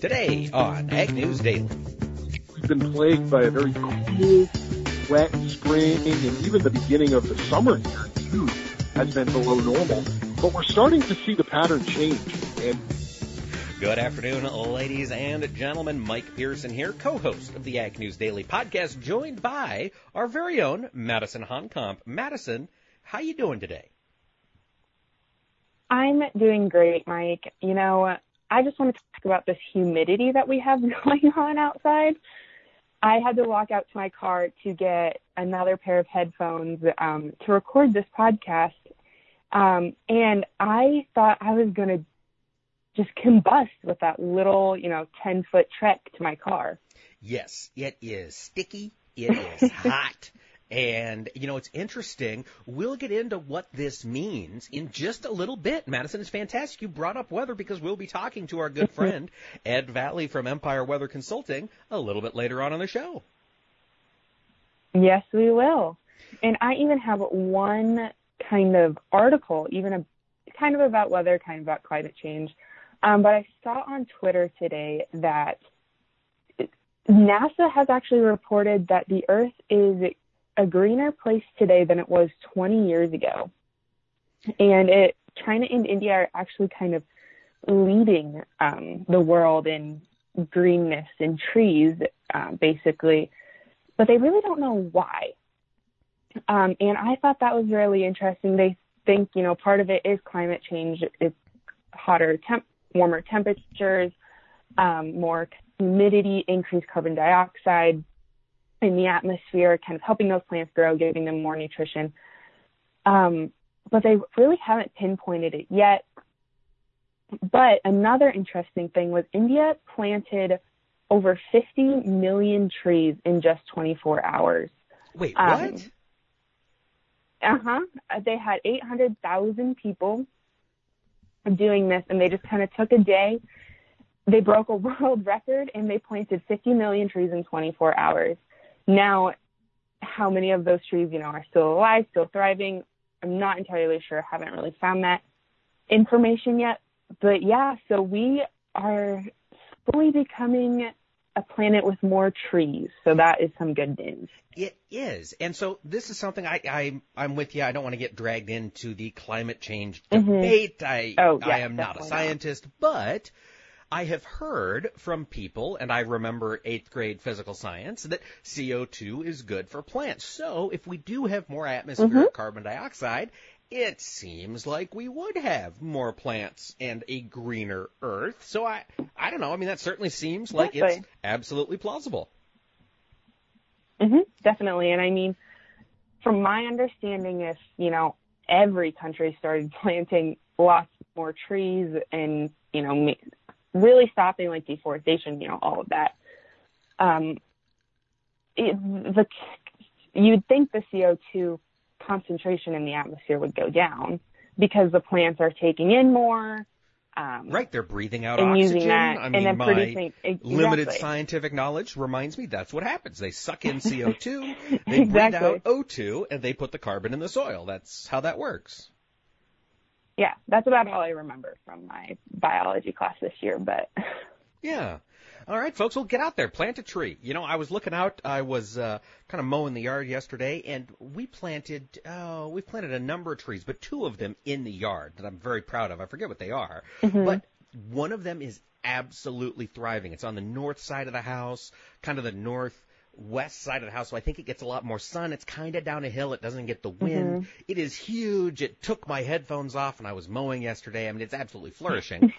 Today on Ag News Daily. We've been plagued by a very cool, wet spring, and even the beginning of the summer here in June has been below normal. But we're starting to see the pattern change. And Good afternoon, ladies and gentlemen. Mike Pearson here, co-host of the Ag News Daily podcast, joined by our very own Madison Honkamp. Madison, how you doing today? I'm doing great, Mike. You know, I just want to talk about this humidity that we have going on outside. I had to walk out to my car to get another pair of headphones um, to record this podcast. Um, and I thought I was going to just combust with that little, you know, 10 foot trek to my car. Yes, it is sticky. It is hot. And, you know, it's interesting. We'll get into what this means in just a little bit. Madison, it's fantastic. You brought up weather because we'll be talking to our good friend, Ed Vallee from Empire Weather Consulting, a little bit later on in the show. Yes, we will. And I even have one kind of article, even a kind of about weather, kind of about climate change. Um, but I saw on Twitter today that NASA has actually reported that the Earth is a greener place today than it was 20 years ago. And it, China and India are actually kind of leading um, the world in greenness and trees, uh, basically, but they really don't know why. Um, and I thought that was really interesting. They think, you know, part of it is climate change. It's hotter, temp- warmer temperatures, um, more humidity, increased carbon dioxide, in the atmosphere, kind of helping those plants grow, giving them more nutrition. Um, but they really haven't pinpointed it yet. But another interesting thing was India planted over 50 million trees in just 24 hours. Wait, what? Um, uh huh. They had 800,000 people doing this, and they just kind of took a day. They broke a world record and they planted 50 million trees in 24 hours. Now, how many of those trees, you know, are still alive, still thriving? I'm not entirely sure. Haven't really found that information yet. But yeah, so we are slowly becoming a planet with more trees. So that is some good news. It is. And so this is something I, I I'm with you. I don't want to get dragged into the climate change mm-hmm. debate. Mm-hmm. I oh, yeah, I am not a scientist, not. but I have heard from people, and I remember eighth grade physical science, that CO2 is good for plants. So if we do have more atmospheric mm-hmm. carbon dioxide, it seems like we would have more plants and a greener earth. So I, I don't know. I mean, that certainly seems like it's absolutely plausible. hmm definitely. And I mean, from my understanding, if, you know, every country started planting lots more trees and, you know, really stopping like deforestation, you know, all of that. Um, it, the you'd think the CO2 concentration in the atmosphere would go down because the plants are taking in more. Um, right, they're breathing out oxygen. That, I mean, my exactly. limited scientific knowledge reminds me that's what happens. They suck in CO2, they exactly. breathe out O2, and they put the carbon in the soil. That's how that works yeah, that's about all I remember from my biology class this year, but. Yeah. All right, folks, well, get out there, plant a tree. You know, I was looking out, I was uh, kind of mowing the yard yesterday, and we planted, oh, we planted a number of trees, but two of them in the yard that I'm very proud of. I forget what they are, mm-hmm. but one of them is absolutely thriving. It's on the north side of the house, kind of the north west side of the house, so I think it gets a lot more sun. It's kind of down a hill. It doesn't get the wind. Mm-hmm. It is huge. It took my headphones off and I was mowing yesterday. I mean, it's absolutely flourishing.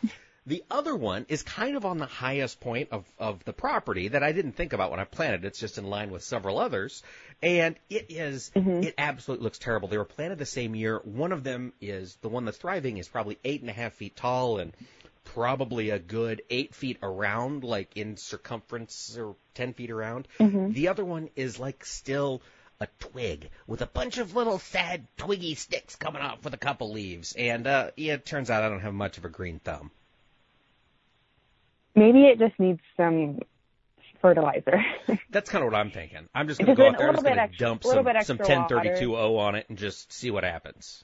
the other one is kind of on the highest point of, of the property that I didn't think about when I planted. It's just in line with several others. And it is, mm-hmm. it absolutely looks terrible. They were planted the same year. One of them is, the one that's thriving is probably eight and a half feet tall and probably a good eight feet around, like in circumference or ten feet around. Mm-hmm. The other one is like still a twig with a bunch of little sad twiggy sticks coming off with a couple leaves. And uh, yeah, it turns out I don't have much of a green thumb. Maybe it just needs some fertilizer. That's kind of what I'm thinking. I'm just going to go out there and just going to dump some, some 1032O on it and just see what happens.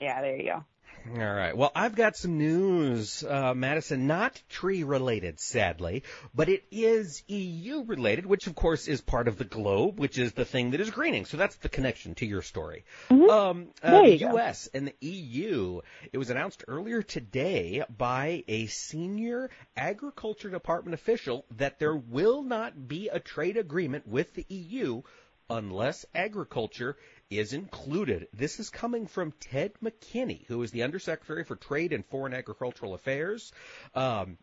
Yeah, there you go. All right. Well, I've got some news, uh, Madison, not tree related, sadly, but it is EU related, which of course is part of the globe, which is the thing that is greening. So that's the connection to your story. Mhm. Um, uh, the you go. U.S. and the EU, it was announced earlier today by a senior agriculture department official that there will not be a trade agreement with the EU unless agriculture is included. This is coming from Ted McKinney, who is the Undersecretary for Trade and Foreign Agricultural Affairs. Um,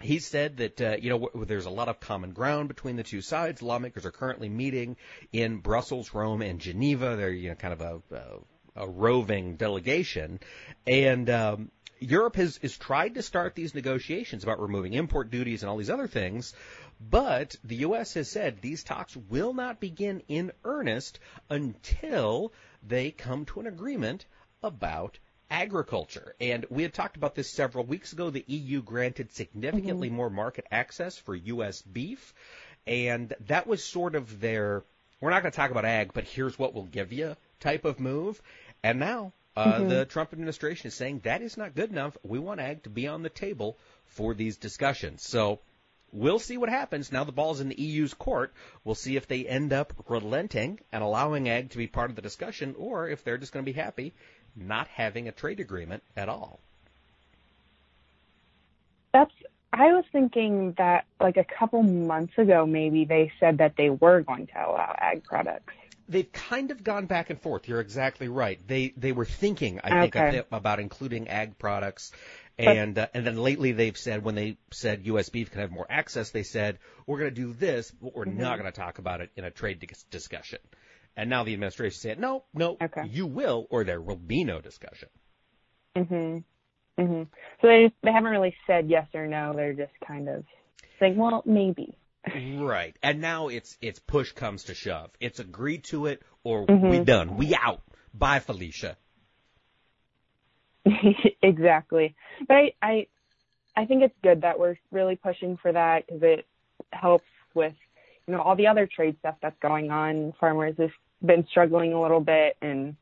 he said that uh, you know w- there's a lot of common ground between the two sides. Lawmakers are currently meeting in Brussels, Rome, and Geneva. They're you know kind of a, a, a roving delegation, and um, Europe has, has tried to start these negotiations about removing import duties and all these other things, but the U.S. has said these talks will not begin in earnest until they come to an agreement about agriculture. And we had talked about this several weeks ago. The EU granted significantly more market access for U.S. beef, and that was sort of their we're not going to talk about ag, but here's what we'll give you type of move. And now uh, the Trump administration is saying that is not good enough. We want ag to be on the table for these discussions. So we'll see what happens. Now the ball's in the EU's court. We'll see if they end up relenting and allowing ag to be part of the discussion, or if they're just going to be happy not having a trade agreement at all. That's I was thinking that like a couple months ago maybe they said that they were going to allow ag products. They've kind of gone back and forth. You're exactly right. They they were thinking, I think, Okay. about including ag products, and uh, and then lately they've said when they said U.S. beef can have more access, they said we're going to do this, but we're not going to talk about it in a trade dis- discussion. And now the administration said, no, no, Okay. you will, or there will be no discussion. Mhm. Mhm. So they just, they haven't really said yes or no. They're just kind of saying, well, maybe. Right. And now it's it's push comes to shove. It's agree to it or Mhm. we done. We out. Bye, Felicia. exactly. But I, I, I think it's good that we're really pushing for that because it helps with, you know, all the other trade stuff that's going on. Farmers have been struggling a little bit, and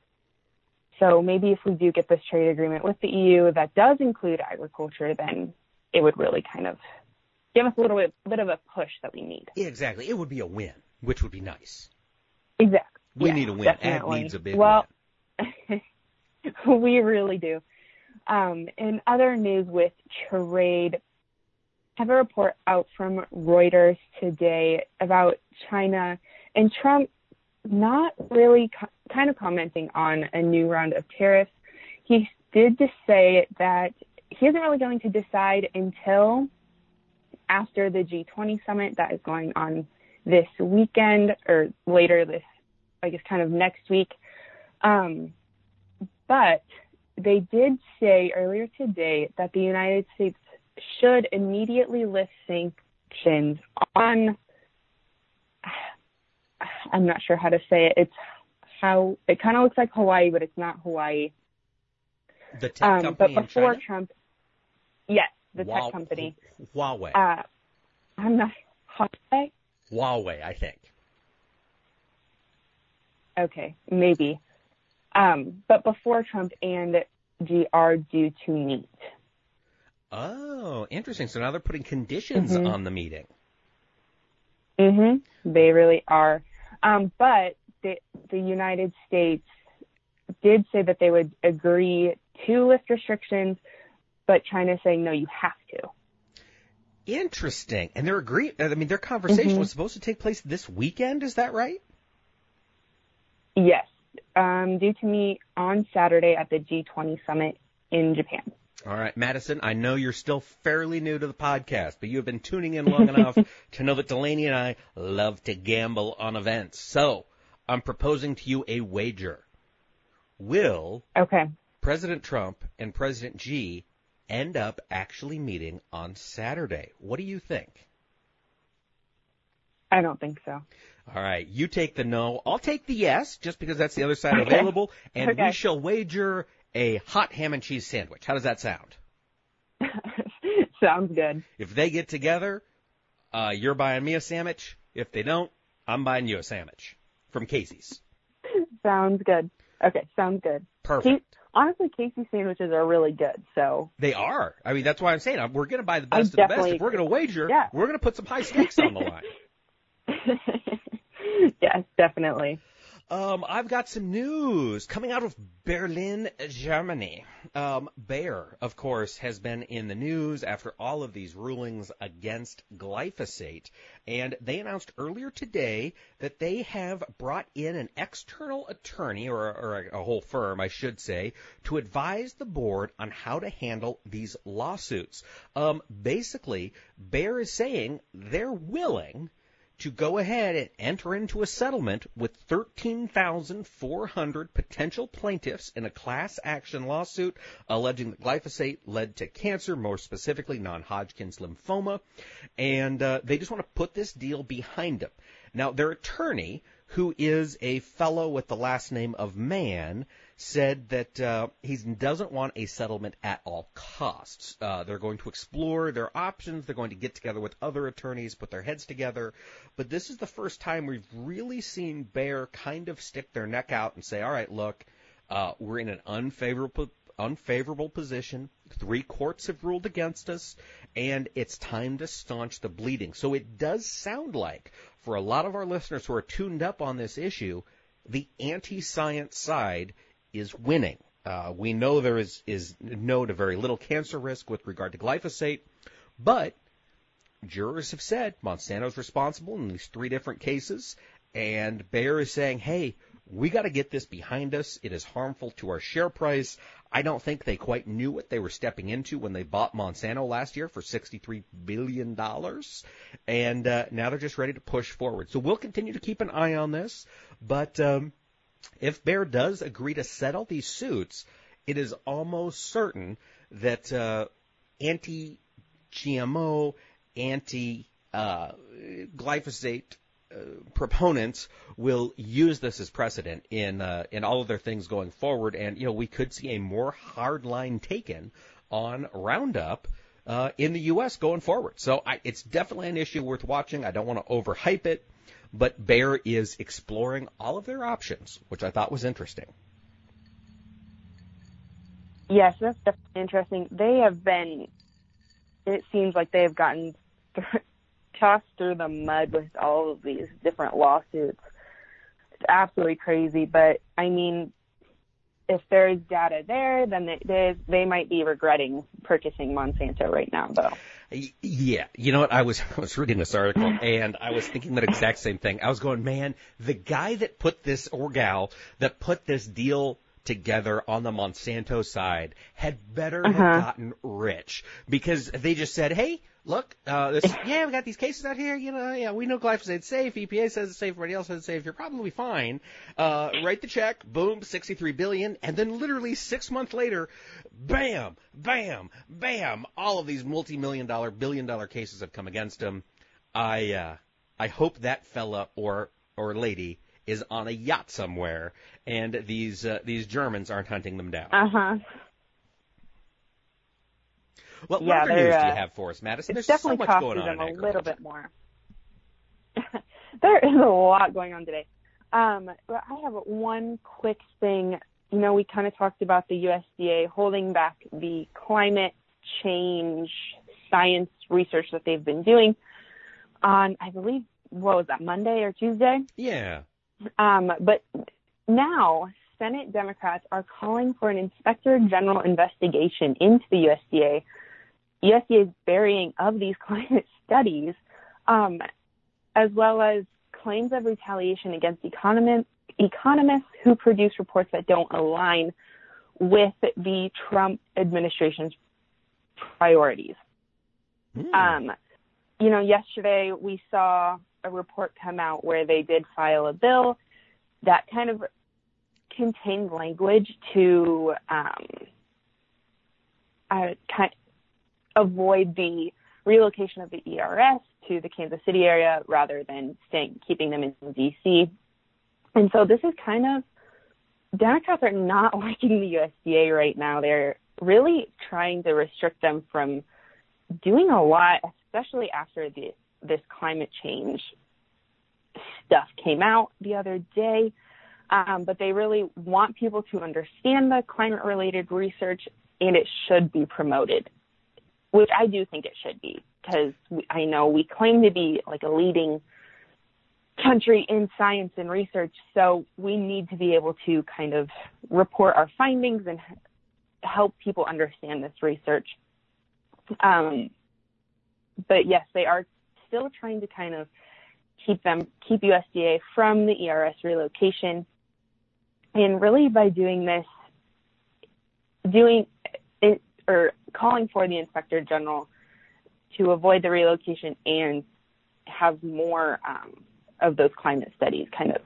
so maybe if we do get this trade agreement with the EU that does include agriculture, then it would really kind of give us a little bit, bit of a push that we need. Yeah, exactly. It would be a win, which would be nice. Exactly. We Yeah, need a win. definitely. Ag needs a big well, win. we really do. Um, in other news with trade, I have a report out from Reuters today about China and Trump not really co- kind of commenting on a new round of tariffs. He did just say that he isn't really going to decide until after the G20 summit that is going on this weekend or later this, I guess, kind of next week. Um, but they did say earlier today that the United States should immediately lift sanctions on. I'm not sure how to say it. It's how it kind of looks like Hawaii, but it's not Hawaii. The tech Um, but company in before China? Trump, yes, the Huawei- tech company. Huawei. Uh, I'm not Huawei. Huawei, I think. Okay, maybe. Um, but before Trump and Xi are due to meet. Oh, interesting. So now they're putting conditions Mhm. on the meeting. hmm They really are. Um, but the, the United States did say that they would agree to lift restrictions, but China's saying, no, you have to. Interesting. And their agree I mean their conversation Mhm. was supposed to take place this weekend, is that right? Yes, um, due to meet on Saturday at the G20 summit in Japan. All right, Madison, I know you're still fairly new to the podcast, but you've been tuning in long enough to know that Delaney and I love to gamble on events. So, I'm proposing to you a wager. Will Okay. President Trump and President Xi end up actually meeting on Saturday? What do you think? I don't think so. All right, you take the no. I'll take the yes, just because that's the other side Okay. available, and we shall wager a hot ham and cheese sandwich. How does that sound? Sounds good. If they get together, uh, you're buying me a sandwich. If they don't, I'm buying you a sandwich from Casey's. Sounds good. Okay, sounds good. Perfect. honestly, Casey sandwiches are really good. So they are. I mean, that's why I'm saying I'm, we're going to buy the best I of the best. If we're going to wager, yeah. we're going to put some high stakes on the line. yes, definitely. Um, I've got some news coming out of Berlin, Germany. Um, Bayer, of course, has been in the news after all of these rulings against glyphosate, and they announced earlier today that they have brought in an external attorney, or, or a, a whole firm, I should say, to advise the board on how to handle these lawsuits. Um, basically, Bayer is saying they're willing to go ahead and enter into a settlement with 13,400 potential plaintiffs in a class action lawsuit alleging that glyphosate led to cancer, more specifically non-Hodgkin's lymphoma, and uh, they just want to put this deal behind them. Now, their attorney, who is a fellow with the last name of Mann, said that uh, he doesn't want a settlement at all costs. Uh, they're going to explore their options. They're going to get together with other attorneys, put their heads together. But this is the first time we've really seen Bayer kind of stick their neck out and say, "All right, look, uh, we're in an unfavorable unfavorable position. Three courts have ruled against us, and it's time to staunch the bleeding." So it does sound like, for a lot of our listeners who are tuned up on this issue, the anti-science side is winning. Uh, we know there is, is no to very little cancer risk with regard to glyphosate, but jurors have said Monsanto's responsible in these three different cases, and Bayer is saying, hey, we got to get this behind us. It is harmful to our share price. I don't think they quite knew what they were stepping into when they bought Monsanto last year for $63 billion. And uh, now they're just ready to push forward. So we'll continue to keep an eye on this. But um, if Bayer does agree to settle these suits, it is almost certain that uh, anti-GMO, anti-glyphosate uh, proponents will use this as precedent in uh, in all of their things going forward, and you know we could see a more hard line taken on Roundup uh, in the U.S. going forward. So I, it's definitely an issue worth watching. I don't want to overhype it, but Bayer is exploring all of their options, which I thought was interesting. Yes, that's definitely interesting. They have been. It seems like they have gotten tossed through the mud with all of these different lawsuits. It's absolutely crazy, but I mean, if there's data there, then they, they, they might be regretting purchasing Monsanto right now, though. Yeah, you know what? I was I was reading this article and I was thinking that exact same thing. I was going, man, the guy that put this or gal that put this deal together on the Monsanto side had better Uh-huh. have gotten rich because they just said, "Hey, look, uh, this, yeah, we got these cases out here. You know, yeah, we know glyphosate's safe. EPA says it's safe. Everybody else says it's safe. You're probably fine. Uh, write the check. Boom, 63 billion, and then literally six months later, bam, bam, bam. All of these multi-million dollar, billion dollar cases have come against him. I, uh, I hope that fella or or lady is on a yacht somewhere, and these uh, these Germans aren't hunting them down. Uh huh. What, yeah, other news do you uh, have for us, Madison? There's so definitely much costing going on them a little bit more. there is a lot going on today. Um, but I have one quick thing. You know, we kind of talked about the USDA holding back the climate change science research that they've been doing on, I believe, what was that, Monday or Tuesday? Yeah. Um, but now Senate Democrats are calling for an inspector general investigation into the USDA, USDA's burying of these climate studies, um, as well as claims of retaliation against economists, economists who produce reports that don't align with the Trump administration's priorities. Hmm. Um, you know, yesterday we saw a report come out where they did file a bill that kind of contained language to um, uh, kind avoid the relocation of the ERS to the Kansas City area rather than staying keeping them in DC. And so this is kind of Democrats are not liking the USDA right now. They're really trying to restrict them from doing a lot, especially after the this climate change stuff came out the other day. Um, but they really want people to understand the climate related research and it should be promoted, which I do think it should be because I know we claim to be like a leading country in science and research. So we need to be able to kind of report our findings and help people understand this research. Um, but yes, they are still trying to kind of keep them, keep USDA from the ERS relocation. And really by doing this, doing or calling for the inspector general to avoid the relocation and have more um, of those climate studies kind of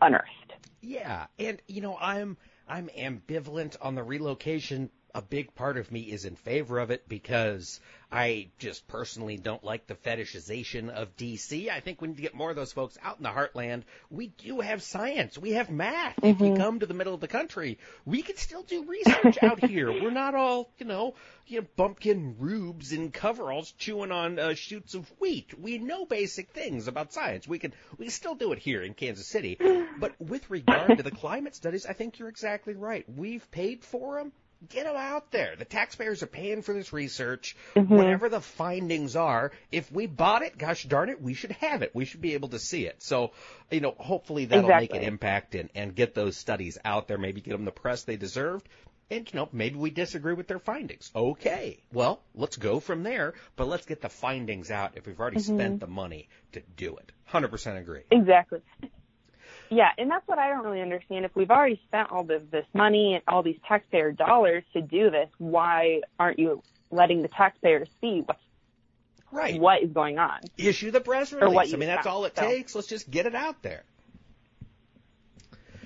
unearthed. Yeah, and you know, I'm I'm ambivalent on the relocation. A big part of me is in favor of it because I just personally don't like the fetishization of DC. I think we need to get more of those folks out in the heartland. We do have science. We have math. Mm-hmm. If we mm-hmm. come to the middle of the country, we can still do research out here. We're not all, you know, you know, bumpkin rubes in coveralls chewing on uh, shoots of wheat. We know basic things about science. We can we can still do it here in Kansas City. But with regard to the climate studies, I think you're exactly right. We've paid for them get them out there. The taxpayers are paying for this research. Mm-hmm. Whatever the findings are, if we bought it, gosh darn it, we should have it. We should be able to see it. So, you know, hopefully that'll exactly. make an impact and, and get those studies out there, maybe get them the press they deserved. And, you know, maybe we disagree with their findings. Okay. Well, let's go from there, but let's get the findings out if we've already mm-hmm. spent the money to do it. 100% agree. Exactly. Yeah, and that's what I don't really understand. If we've already spent all this, this money and all these taxpayer dollars to do this, why aren't you letting the taxpayers see what's right what is going on? Issue the press release. Or what I mean, that's all it so. takes. Let's just get it out there.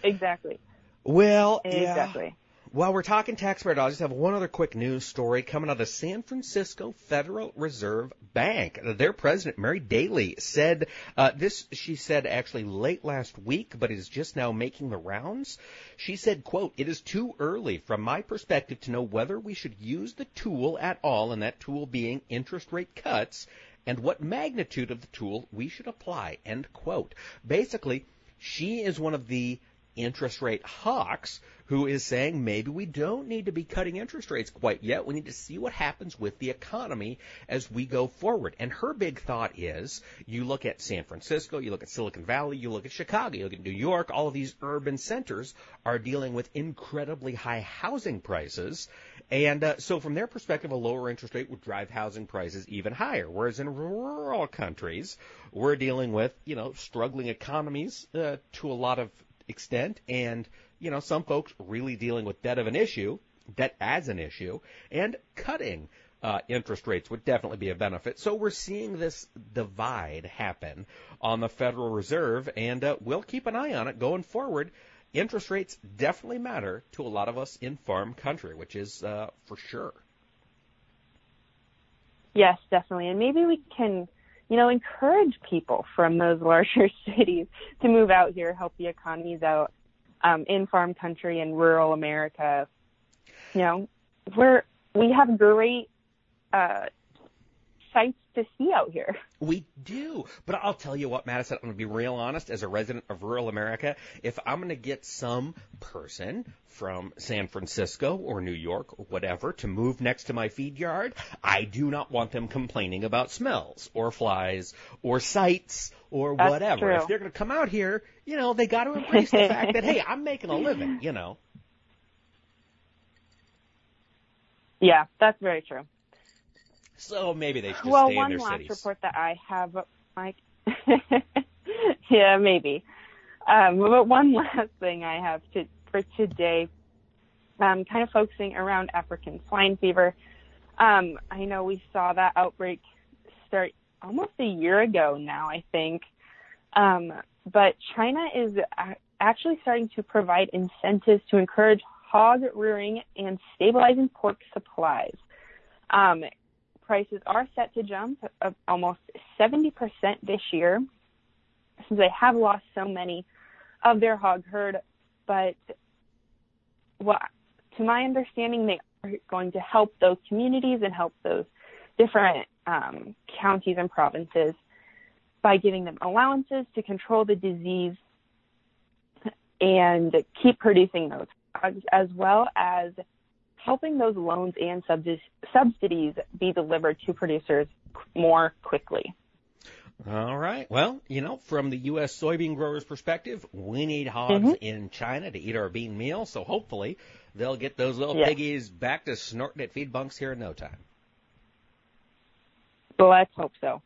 Exactly. Well, exactly. Yeah. While we're talking taxpayer dollars, I just have one other quick news story coming out of the San Francisco Federal Reserve Bank. Their president, Mary Daly, said uh, this. She said actually late last week, but is just now making the rounds. She said, "quote It is too early, from my perspective, to know whether we should use the tool at all, and that tool being interest rate cuts." And what magnitude of the tool we should apply. End quote. Basically, she is one of the interest rate hawks who is saying maybe we don't need to be cutting interest rates quite yet. We need to see what happens with the economy as we go forward. And her big thought is you look at San Francisco, you look at Silicon Valley, you look at Chicago, you look at New York, all of these urban centers are dealing with incredibly high housing prices. And uh, so from their perspective, a lower interest rate would drive housing prices even higher. Whereas in rural countries, we're dealing with, you know, struggling economies uh, to a lot of extent and you know, some folks really dealing with debt of an issue, debt as an issue, and cutting uh, interest rates would definitely be a benefit. So we're seeing this divide happen on the Federal Reserve, and uh, we'll keep an eye on it going forward. Interest rates definitely matter to a lot of us in farm country, which is uh, for sure. Yes, definitely. And maybe we can, you know, encourage people from those larger cities to move out here, help the economies out um, in farm country and rural America. You know, we're we have great uh, sights to see out here. We do. But I'll tell you what, Madison, I'm going to be real honest as a resident of rural America. If I'm going to get some person from San Francisco or New York or whatever to move next to my feed yard, I do not want them complaining about smells or flies or sights or That's whatever. True. If they're going to come out here, you know, they got to embrace the fact that, hey, I'm making a living, you know. Yeah, that's very true. So maybe they should well, stay in their cities. Well, one last report that I have, Mike. yeah, maybe. Um, but one last thing I have to, for today, um, kind of focusing around African swine fever. Um, I know we saw that outbreak start almost a year ago now, I think. Um, but China is actually starting to provide incentives to encourage hog rearing and stabilizing pork supplies. Um, prices are set to jump of almost 70% this year since they have lost so many of their hog herd. But what, to my understanding, they are going to help those communities and help those different um, counties and provinces by giving them allowances to control the disease and keep producing those, as, as well as helping those loans and subsidies be delivered to producers more quickly. All right. Well, you know, from the U.S. soybean growers' perspective, we need hogs mm-hmm. in China to eat our bean meal. So hopefully they'll get those little yes. piggies back to snorting at feed bunks here in no time. Let's hope so.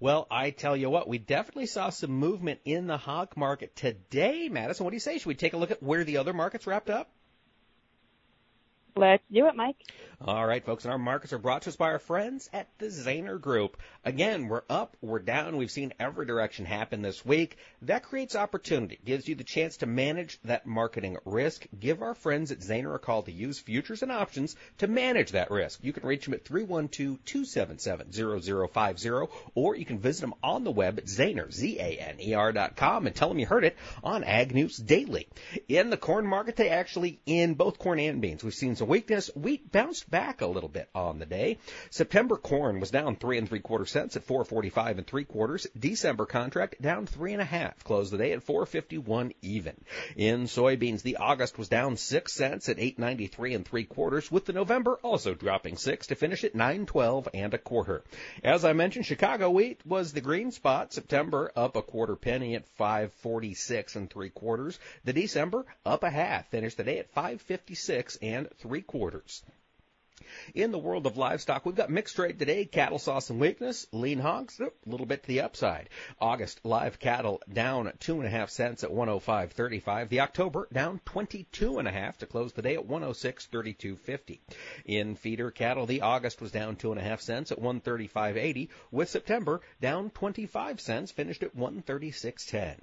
Well, I tell you what, we definitely saw some movement in the hog market today, Madison. What do you say? Should we take a look at where the other markets wrapped up? Let's do it, Mike. All right, folks, and our markets are brought to us by our friends at the Zaner Group. Again, we're up, we're down, we've seen every direction happen this week. That creates opportunity, gives you the chance to manage that marketing risk. Give our friends at Zaner a call to use futures and options to manage that risk. You can reach them at 312-277-0050, or you can visit them on the web at Zaner, Z-A-N-E-R dot com, and tell them you heard it on Ag News Daily. In the corn market, they actually, in both corn and beans, we've seen some weakness. Wheat bounced back a little bit on the day. September corn was down three and three quarter cents at 445 and three quarters. December contract down three and a half, closed the day at 451 even. In soybeans, the August was down six cents at 893 and three quarters, with the November also dropping six to finish at 912 and a quarter. As I mentioned, Chicago wheat was the green spot. September up a quarter penny at 546 and three quarters. The December up a half, finished the day at 556 and three quarters. In the world of livestock, we've got mixed trade today. Cattle saw some weakness. Lean hogs, a little bit to the upside. August live cattle down two and a half cents at 105.35. The October down 22 and a half to close the day at 106.32.50. In feeder cattle, the August was down two and a half cents at 135.80, with September down 25 cents, finished at 136.10.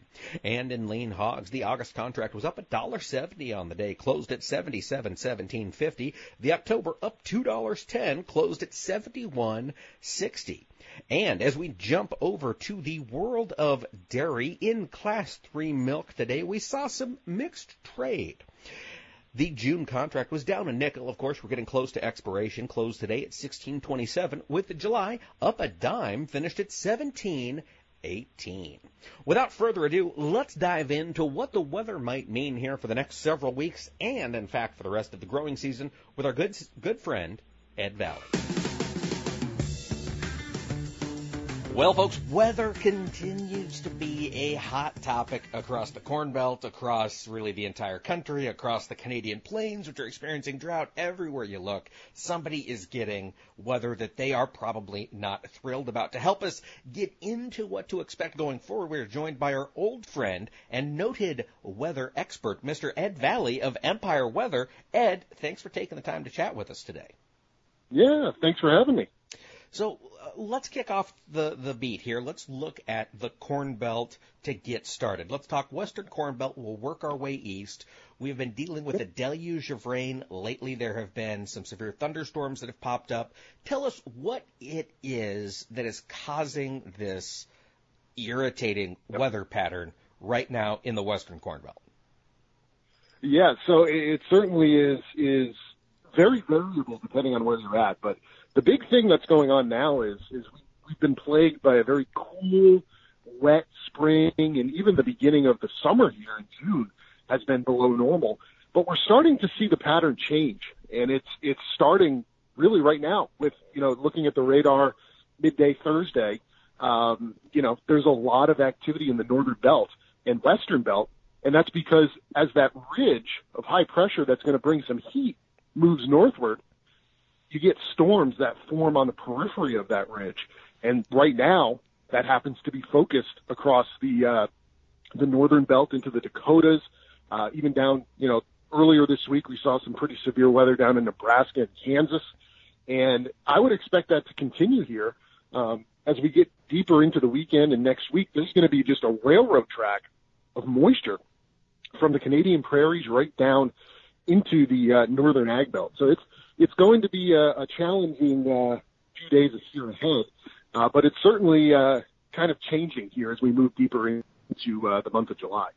And in lean hogs, the August contract was up a dollar seventy on the day, closed at 77.17.50. The October up $2.10, closed at 71.60. And as we jump over to the world of dairy in class 3 milk today, we saw some mixed trade. The June contract was down a nickel. Of course, we're getting close to expiration. Closed today at 16.27 with the July up a dime, finished at 17 18. Without further ado, let's dive into what the weather might mean here for the next several weeks and, in fact, for the rest of the growing season with our good, good friend, Ed Vallee. Well, folks, weather continues to be a hot topic across the Corn Belt, across really the entire country, across the Canadian plains, which are experiencing drought everywhere you look. Somebody is getting weather that they are probably not thrilled about. To help us get into what to expect going forward, we're joined by our old friend and noted weather expert, Mr. Ed Vallee of Empire Weather. Ed, thanks for taking the time to chat with us today. Yeah, thanks for having me. So let's kick off the, the beat here. Let's look at the Corn Belt to get started. Let's talk Western Corn Belt. We'll work our way east. We've been dealing with a deluge of rain lately. There have been some severe thunderstorms that have popped up. Tell us what it is that is causing this irritating yep. weather pattern right now in the Western Corn Belt. Yeah, so it certainly is is very variable depending on where you're at, but the big thing that's going on now is is we've been plagued by a very cool, wet spring, and even the beginning of the summer here in June has been below normal. But we're starting to see the pattern change, and it's it's starting really right now with you know looking at the radar midday Thursday. Um, you know, there's a lot of activity in the northern belt and western belt, and that's because as that ridge of high pressure that's going to bring some heat moves northward, you get storms that form on the periphery of that ridge. And right now, that happens to be focused across the uh, the northern belt into the Dakotas, uh, even down. You know, earlier this week we saw some pretty severe weather down in Nebraska and Kansas, and I would expect that to continue here um, as we get deeper into the weekend and next week. There's going to be just a railroad track of moisture from the Canadian prairies right down into the uh, northern ag belt. So it's it's going to be a, a challenging uh, few days here ahead, uh, but it's certainly uh, kind of changing here as we move deeper into uh, the month of July.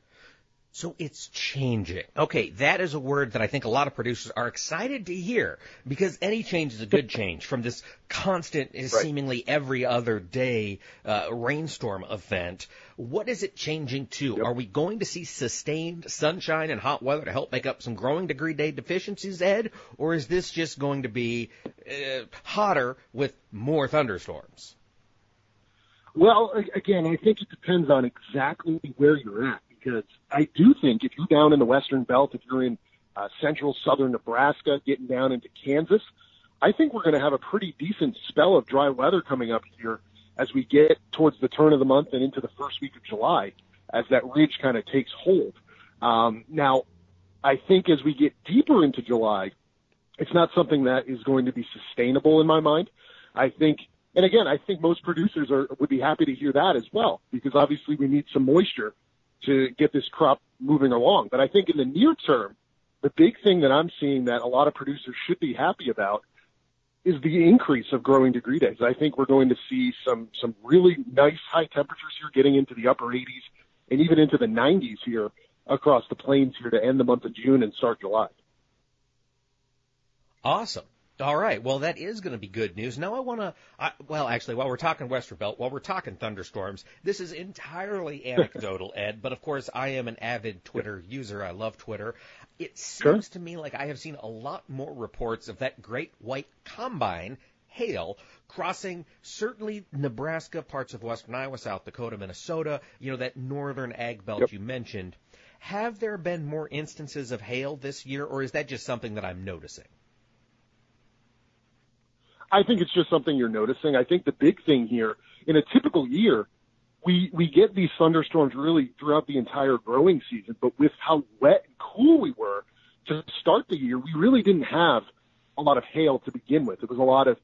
So it's changing. Okay, that is a word that I think a lot of producers are excited to hear because any change is a good change from this constant, right. seemingly every other day uh, rainstorm event. What is it changing to? Yep. Are we going to see sustained sunshine and hot weather to help make up some growing degree day deficiencies, Ed? Or is this just going to be uh, hotter with more thunderstorms? Well, again, I think it depends on exactly where you're at because I do think if you're down in the Western Belt, if you're in uh, central southern Nebraska, getting down into Kansas, I think we're going to have a pretty decent spell of dry weather coming up here as we get towards the turn of the month and into the first week of July as that ridge kind of takes hold. Um, now, I think as we get deeper into July, it's not something that is going to be sustainable in my mind. I think, and again, I think most producers are, would be happy to hear that as well, because obviously we need some moisture to get this crop moving along. But I think in the near term, the big thing that I'm seeing that a lot of producers should be happy about is the increase of growing degree days. I think we're going to see some some really nice high temperatures here, getting into the upper 80s and even into the 90s here across the plains here to end the month of June and start July. Awesome. All right. Well, that is going to be good news. Now I want to, well, actually, while we're talking Western Belt, while we're talking thunderstorms, this is entirely anecdotal, Ed, but of course I am an avid Twitter user. I love Twitter. It seems sure. to me like I have seen a lot more reports of that great white combine hail crossing certainly Nebraska, parts of western Iowa, South Dakota, Minnesota, you know, that northern ag belt yep. you mentioned. Have there been more instances of hail this year, or is that just something that I'm noticing? I think it's just something you're noticing. I think the big thing here, in a typical year, we we get these thunderstorms really throughout the entire growing season. But with how wet and cool we were to start the year, we really didn't have a lot of hail to begin with. It was a lot of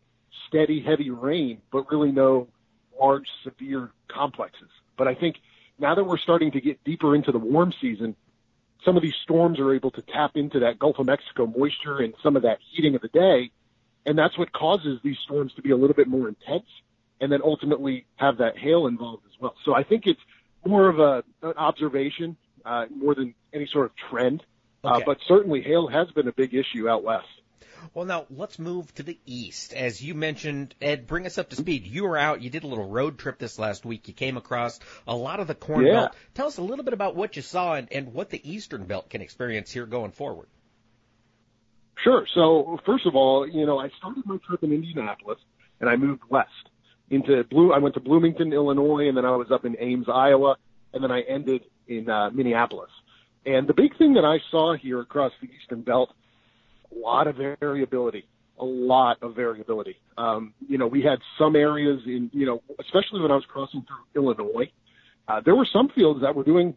steady, heavy rain, but really no large, severe complexes. But I think now that we're starting to get deeper into the warm season, some of these storms are able to tap into that Gulf of Mexico moisture and some of that heating of the day and that's what causes these storms to be a little bit more intense and then ultimately have that hail involved as well. So I think it's more of a, an observation uh, more than any sort of trend. Uh, okay. Uh, but certainly hail has been a big issue out west. Well, now let's move to the east. As you mentioned, Ed, bring us up to speed. You were out, you did a little road trip this last week. You came across a lot of the Corn yeah. Belt. Tell us a little bit about what you saw and, and what the Eastern Belt can experience here going forward. Sure. So first of all, you know, I started my trip in Indianapolis and I moved west into Blue. I went to Bloomington, Illinois, and then I was up in Ames, Iowa, and then I ended in uh, Minneapolis. And the big thing that I saw here across the Eastern Belt, a lot of variability, a lot of variability. Um, you know, we had some areas in, you know, especially when I was crossing through Illinois, uh, there were some fields that were doing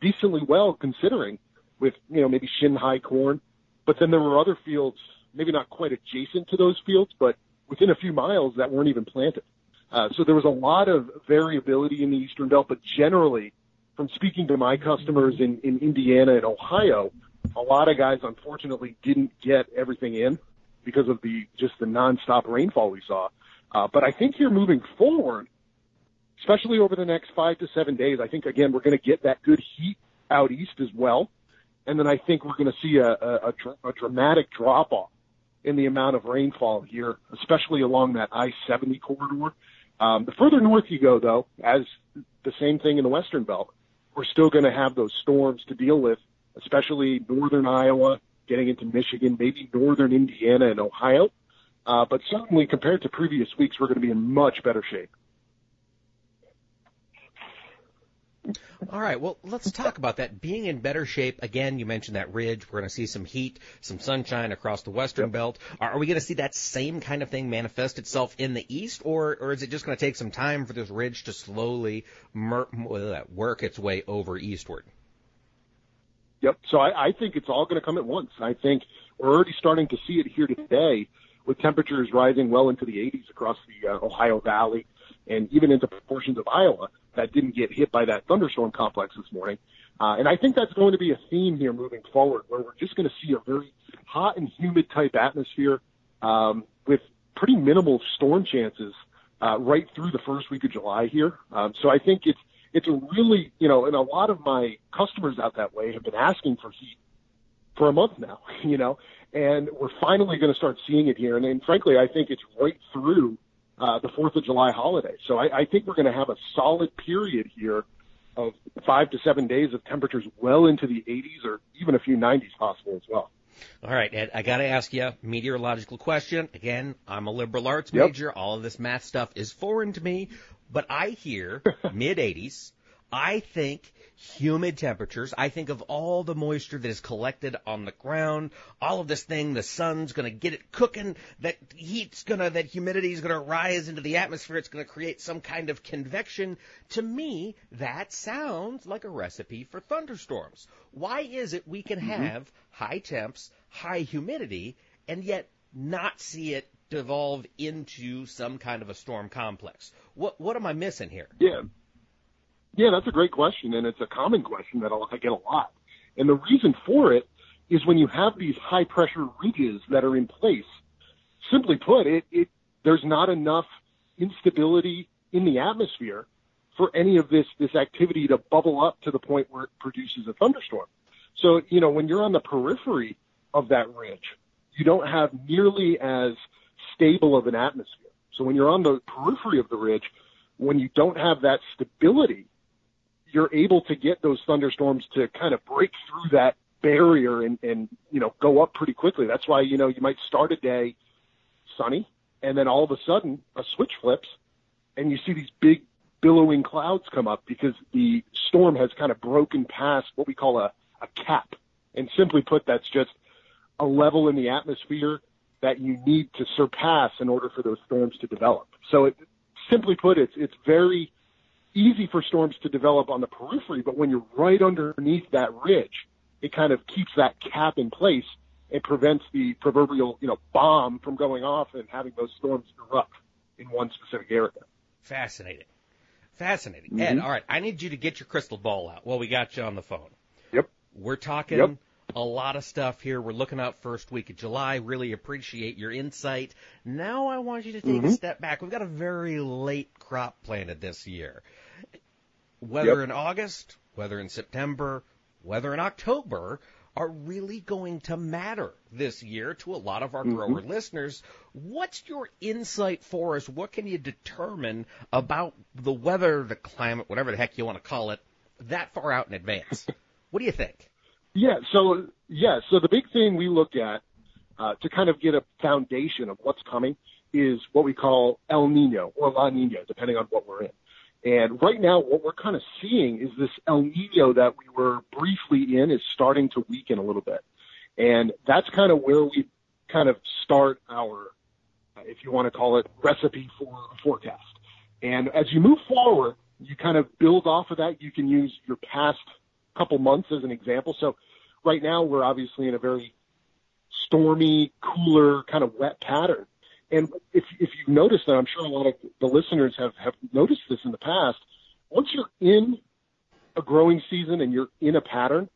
decently well considering with, you know, maybe shin high corn. But then there were other fields, maybe not quite adjacent to those fields, but within a few miles that weren't even planted. Uh, so there was a lot of variability in the Eastern Belt, but generally, from speaking to my customers in, in Indiana and Ohio, a lot of guys unfortunately didn't get everything in because of the just the nonstop rainfall we saw. Uh, but I think here moving forward, especially over the next five to seven days, I think again we're going to get that good heat out east as well and then I think we're going to see a, a, a, a dramatic drop off in the amount of rainfall here, especially along that I-70 corridor. Um, the further north you go, though, as the same thing in the Western Belt, we're still going to have those storms to deal with, especially northern Iowa, getting into Michigan, maybe northern Indiana and Ohio. Uh, but certainly compared to previous weeks, we're going to be in much better shape. All right. Well, let's talk about that. Being in better shape. Again, you mentioned that ridge. We're going to see some heat, some sunshine across the western yep. belt. Are, are we going to see that same kind of thing manifest itself in the east, or or is it just going to take some time for this ridge to slowly mer- work its way over eastward? Yep. So I, I think it's all going to come at once. I think we're already starting to see it here today with temperatures rising well into the 80s across the uh, Ohio Valley and even into portions of Iowa that didn't get hit by that thunderstorm complex this morning. Uh, and I think that's going to be a theme here moving forward, where we're just going to see a very hot and humid type atmosphere um, with pretty minimal storm chances uh, right through the first week of July here. Um, so I think it's it's a really, you know, and a lot of my customers out that way have been asking for heat for a month now, you know, and we're finally going to start seeing it here. And, and frankly, I think it's right through uh, the Fourth of July holiday. So I, I think we're going to have a solid period here of five to seven days of temperatures well into the 80s or even a few 90s possible as well. All right, Ed, I got to ask you a meteorological question. Again, I'm a liberal arts major. All of this math stuff is foreign to me, but I hear mid 80s. I think humid temperatures. I think of all the moisture that is collected on the ground, all of this thing, the sun's going to get it cooking, that heat's going to, that humidity is going to rise into the atmosphere, it's going to create some kind of convection. To me, that sounds like a recipe for thunderstorms. Why is it we can mm-hmm. have high temps, high humidity, and yet not see it devolve into some kind of a storm complex? What, what am I missing here? Yeah. Yeah, that's a great question, and it's a common question that I get a lot. And the reason for it is when you have these high pressure ridges that are in place. Simply put, it, it there's not enough instability in the atmosphere for any of this this activity to bubble up to the point where it produces a thunderstorm. So you know when you're on the periphery of that ridge, you don't have nearly as stable of an atmosphere. So when you're on the periphery of the ridge, when you don't have that stability you're able to get those thunderstorms to kind of break through that barrier and, and, you know, go up pretty quickly. That's why, you know, you might start a day sunny and then all of a sudden a switch flips and you see these big billowing clouds come up because the storm has kind of broken past what we call a, a cap. And simply put, that's just a level in the atmosphere that you need to surpass in order for those storms to develop. So it, simply put, it's, it's very easy for storms to develop on the periphery, but when you're right underneath that ridge, it kind of keeps that cap in place and prevents the proverbial, you know, bomb from going off and having those storms erupt in one specific area. Fascinating. Fascinating. Mm-hmm. Ed, all right, I need you to get your crystal ball out. Well, we got you on the phone. Yep. We're talking yep. a lot of stuff here. We're looking out first week of July. Really appreciate your insight. Now I want you to take mm-hmm. a step back. We've got a very late crop planted this year whether yep. in August, whether in September, whether in October, are really going to matter this year to a lot of our mm-hmm. grower listeners. What's your insight for us? What can you determine about the weather, the climate, whatever the heck you want to call it, that far out in advance? what do you think? Yeah, so yeah, so the big thing we look at uh, to kind of get a foundation of what's coming is what we call El Nino or La Nina, depending on what we're in. And right now, what we're kind of seeing is this El Nino that we were briefly in is starting to weaken a little bit. And that's kind of where we kind of start our, if you want to call it, recipe for a forecast. And as you move forward, you kind of build off of that. You can use your past couple months as an example. So right now, we're obviously in a very stormy, cooler, kind of wet pattern. And if, if you've noticed, and I'm sure a lot of the listeners have, have noticed this in the past, once you're in a growing season and you're in a pattern,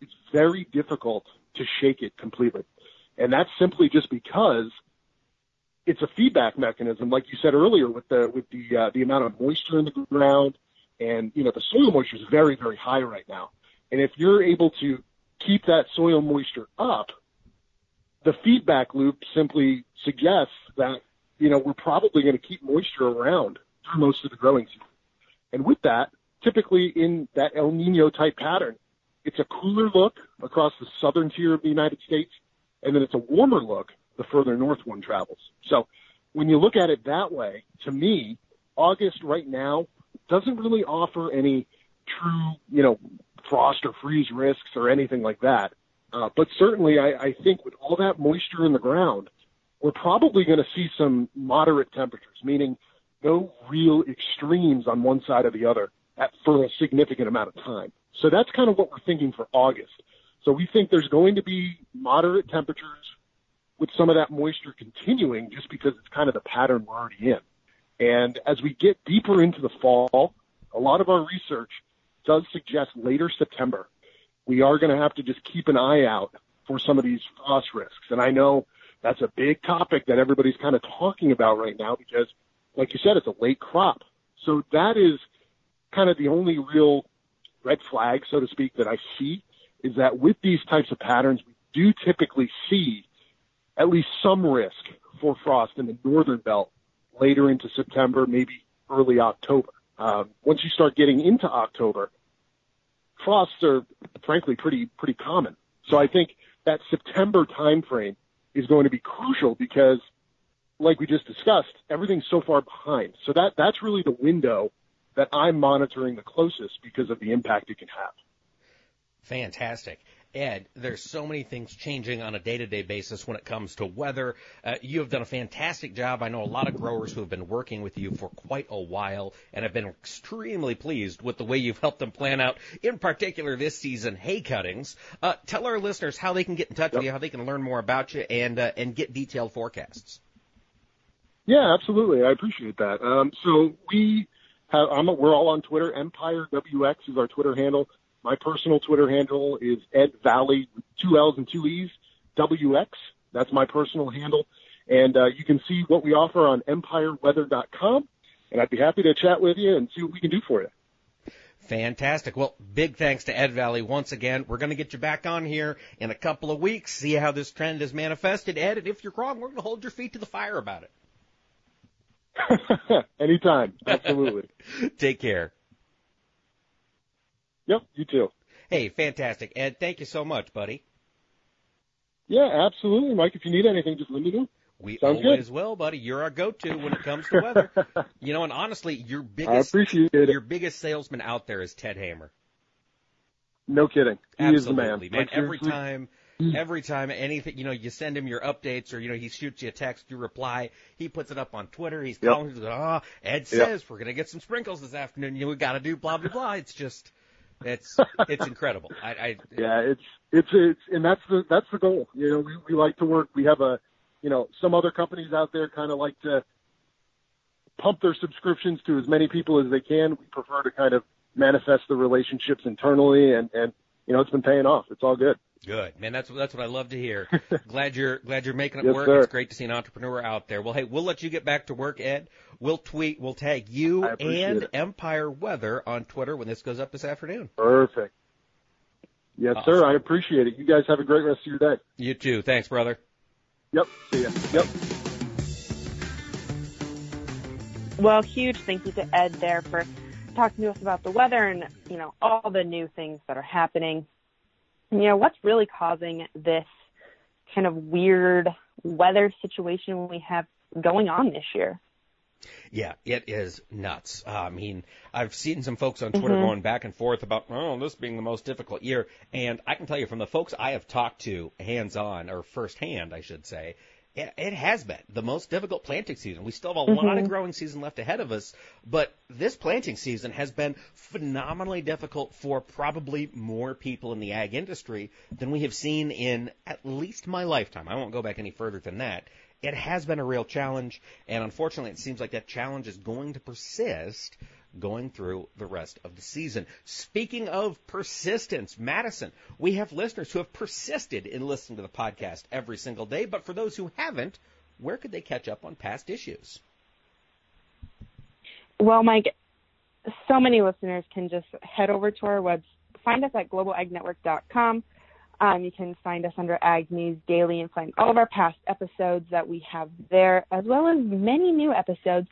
it's very difficult to shake it completely. And that's simply just because it's a feedback mechanism, like you said earlier, with the with the uh, the amount of moisture in the ground, and you know the soil moisture is very very high right now. And if you're able to keep that soil moisture up, the feedback loop simply suggests that, you know, we're probably going to keep moisture around through most of the growing season. And with that, typically in that El Nino type pattern, it's a cooler look across the southern tier of the United States, and then it's a warmer look the further north one travels. So when you look at it that way, to me, August right now doesn't really offer any true, you know, frost or freeze risks or anything like that. Uh, but certainly, I, I think with all that moisture in the ground, we're probably going to see some moderate temperatures, meaning no real extremes on one side or the other at, for a significant amount of time. So that's kind of what we're thinking for August. So we think there's going to be moderate temperatures with some of that moisture continuing just because it's kind of the pattern we're already in. And as we get deeper into the fall, a lot of our research does suggest later September we are going to have to just keep an eye out for some of these frost risks. And I know that's a big topic that everybody's kind of talking about right now because, like you said, it's a late crop. So that is kind of the only real red flag, so to speak, that I see is that with these types of patterns, we do typically see at least some risk for frost in the northern belt later into September, maybe early October. Um, once you start getting into October, frosts are frankly pretty pretty common. So I think that September timeframe is going to be crucial because, like we just discussed, everything's so far behind. So that that's really the window that I'm monitoring the closest because of the impact it can have. Fantastic. Ed, there's so many things changing on a day-to-day basis when it comes to weather. Uh, you have done a fantastic job. I know a lot of growers who have been working with you for quite a while and have been extremely pleased with the way you've helped them plan out, in particular this season, hay cuttings. Uh, tell our listeners how they can get in touch yep. with you, how they can learn more about you, and uh, and get detailed forecasts. Yeah, absolutely. I appreciate that. Um, so we have, I'm a, we're all on Twitter. Empire WX is our Twitter handle. My personal Twitter handle is Ed Vallee, two L's and two E's, WX. That's my personal handle. And uh, you can see what we offer on empireweather.com. And I'd be happy to chat with you and see what we can do for you. Fantastic. Well, big thanks to Ed Vallee once again. We're going to get you back on here in a couple of weeks, see how this trend is manifested. Ed, and if you're wrong, we're going to hold your feet to the fire about it. Anytime. Absolutely. Take care. Yep, you too. Hey, fantastic. Ed, thank you so much, buddy. Yeah, absolutely, Mike. If you need anything, just let me know. We Sounds always good. will, buddy. You're our go-to when it comes to weather. you know, and honestly, your biggest I appreciate it. your biggest salesman out there is Ted Hammer. No kidding. He Absolutely, is the man. man. Like, every time every time anything you know, you send him your updates or you know, he shoots you a text, you reply, he puts it up on Twitter, he's Yep. calling, he's like, Oh, ah, Ed says we're gonna get some sprinkles this afternoon, you know, we gotta do blah blah blah. It's just it's it's incredible. I, I Yeah, it's it's it's and that's the that's the goal. You know, we we like to work. We have a, you know, some other companies out there kind of like to pump their subscriptions to as many people as they can. We prefer to kind of manifest the relationships internally, and and you know, it's been paying off. It's all good. Good man, that's that's what I love to hear. glad you're glad you're making it Yes, work. sir. It's great to see an entrepreneur out there. Well, hey, we'll let you get back to work, Ed. We'll tweet, we'll tag you and it. Empire Weather on Twitter when this goes up this afternoon. Perfect. Yes, Awesome. sir. I appreciate it. You guys have a great rest of your day. You too. Thanks, brother. Yep. See ya. Yep. Well, huge thank you to Ed there for talking to us about the weather and, you know, all the new things that are happening. You know, what's really causing this kind of weird weather situation we have going on this year? Yeah, it is nuts. Uh, I mean, I've seen some folks on Twitter Mhm. going back and forth about, oh, this being the most difficult year. And I can tell you from the folks I have talked to hands on, or firsthand, I should say, it, it has been the most difficult planting season. We still have a mm-hmm. lot of growing season left ahead of us, but this planting season has been phenomenally difficult for probably more people in the ag industry than we have seen in at least my lifetime. I won't go back any further than that. It has been a real challenge, and unfortunately, it seems like that challenge is going to persist going through the rest of the season. Speaking of persistence, Madison, we have listeners who have persisted in listening to the podcast every single day, but for those who haven't, where could they catch up on past issues? Well, Mike, so many listeners can just head over to our website, find us at globalagnetwork.com. Um, you can find us under Ag News Daily and find all of our past episodes that we have there, as well as many new episodes.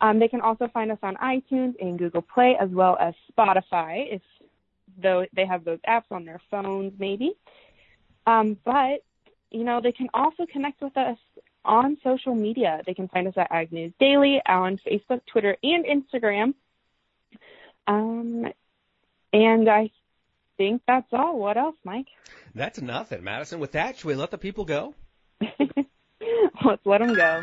Um, they can also find us on iTunes and Google Play, as well as Spotify, if though they have those apps on their phones, maybe. Um, but you know, they can also connect with us on social media. They can find us at Ag News Daily on Facebook, Twitter, and Instagram. Um, and I think that's all. What else, Mike? That's nothing, Madison. With that, should we let the people go? Let's let them go.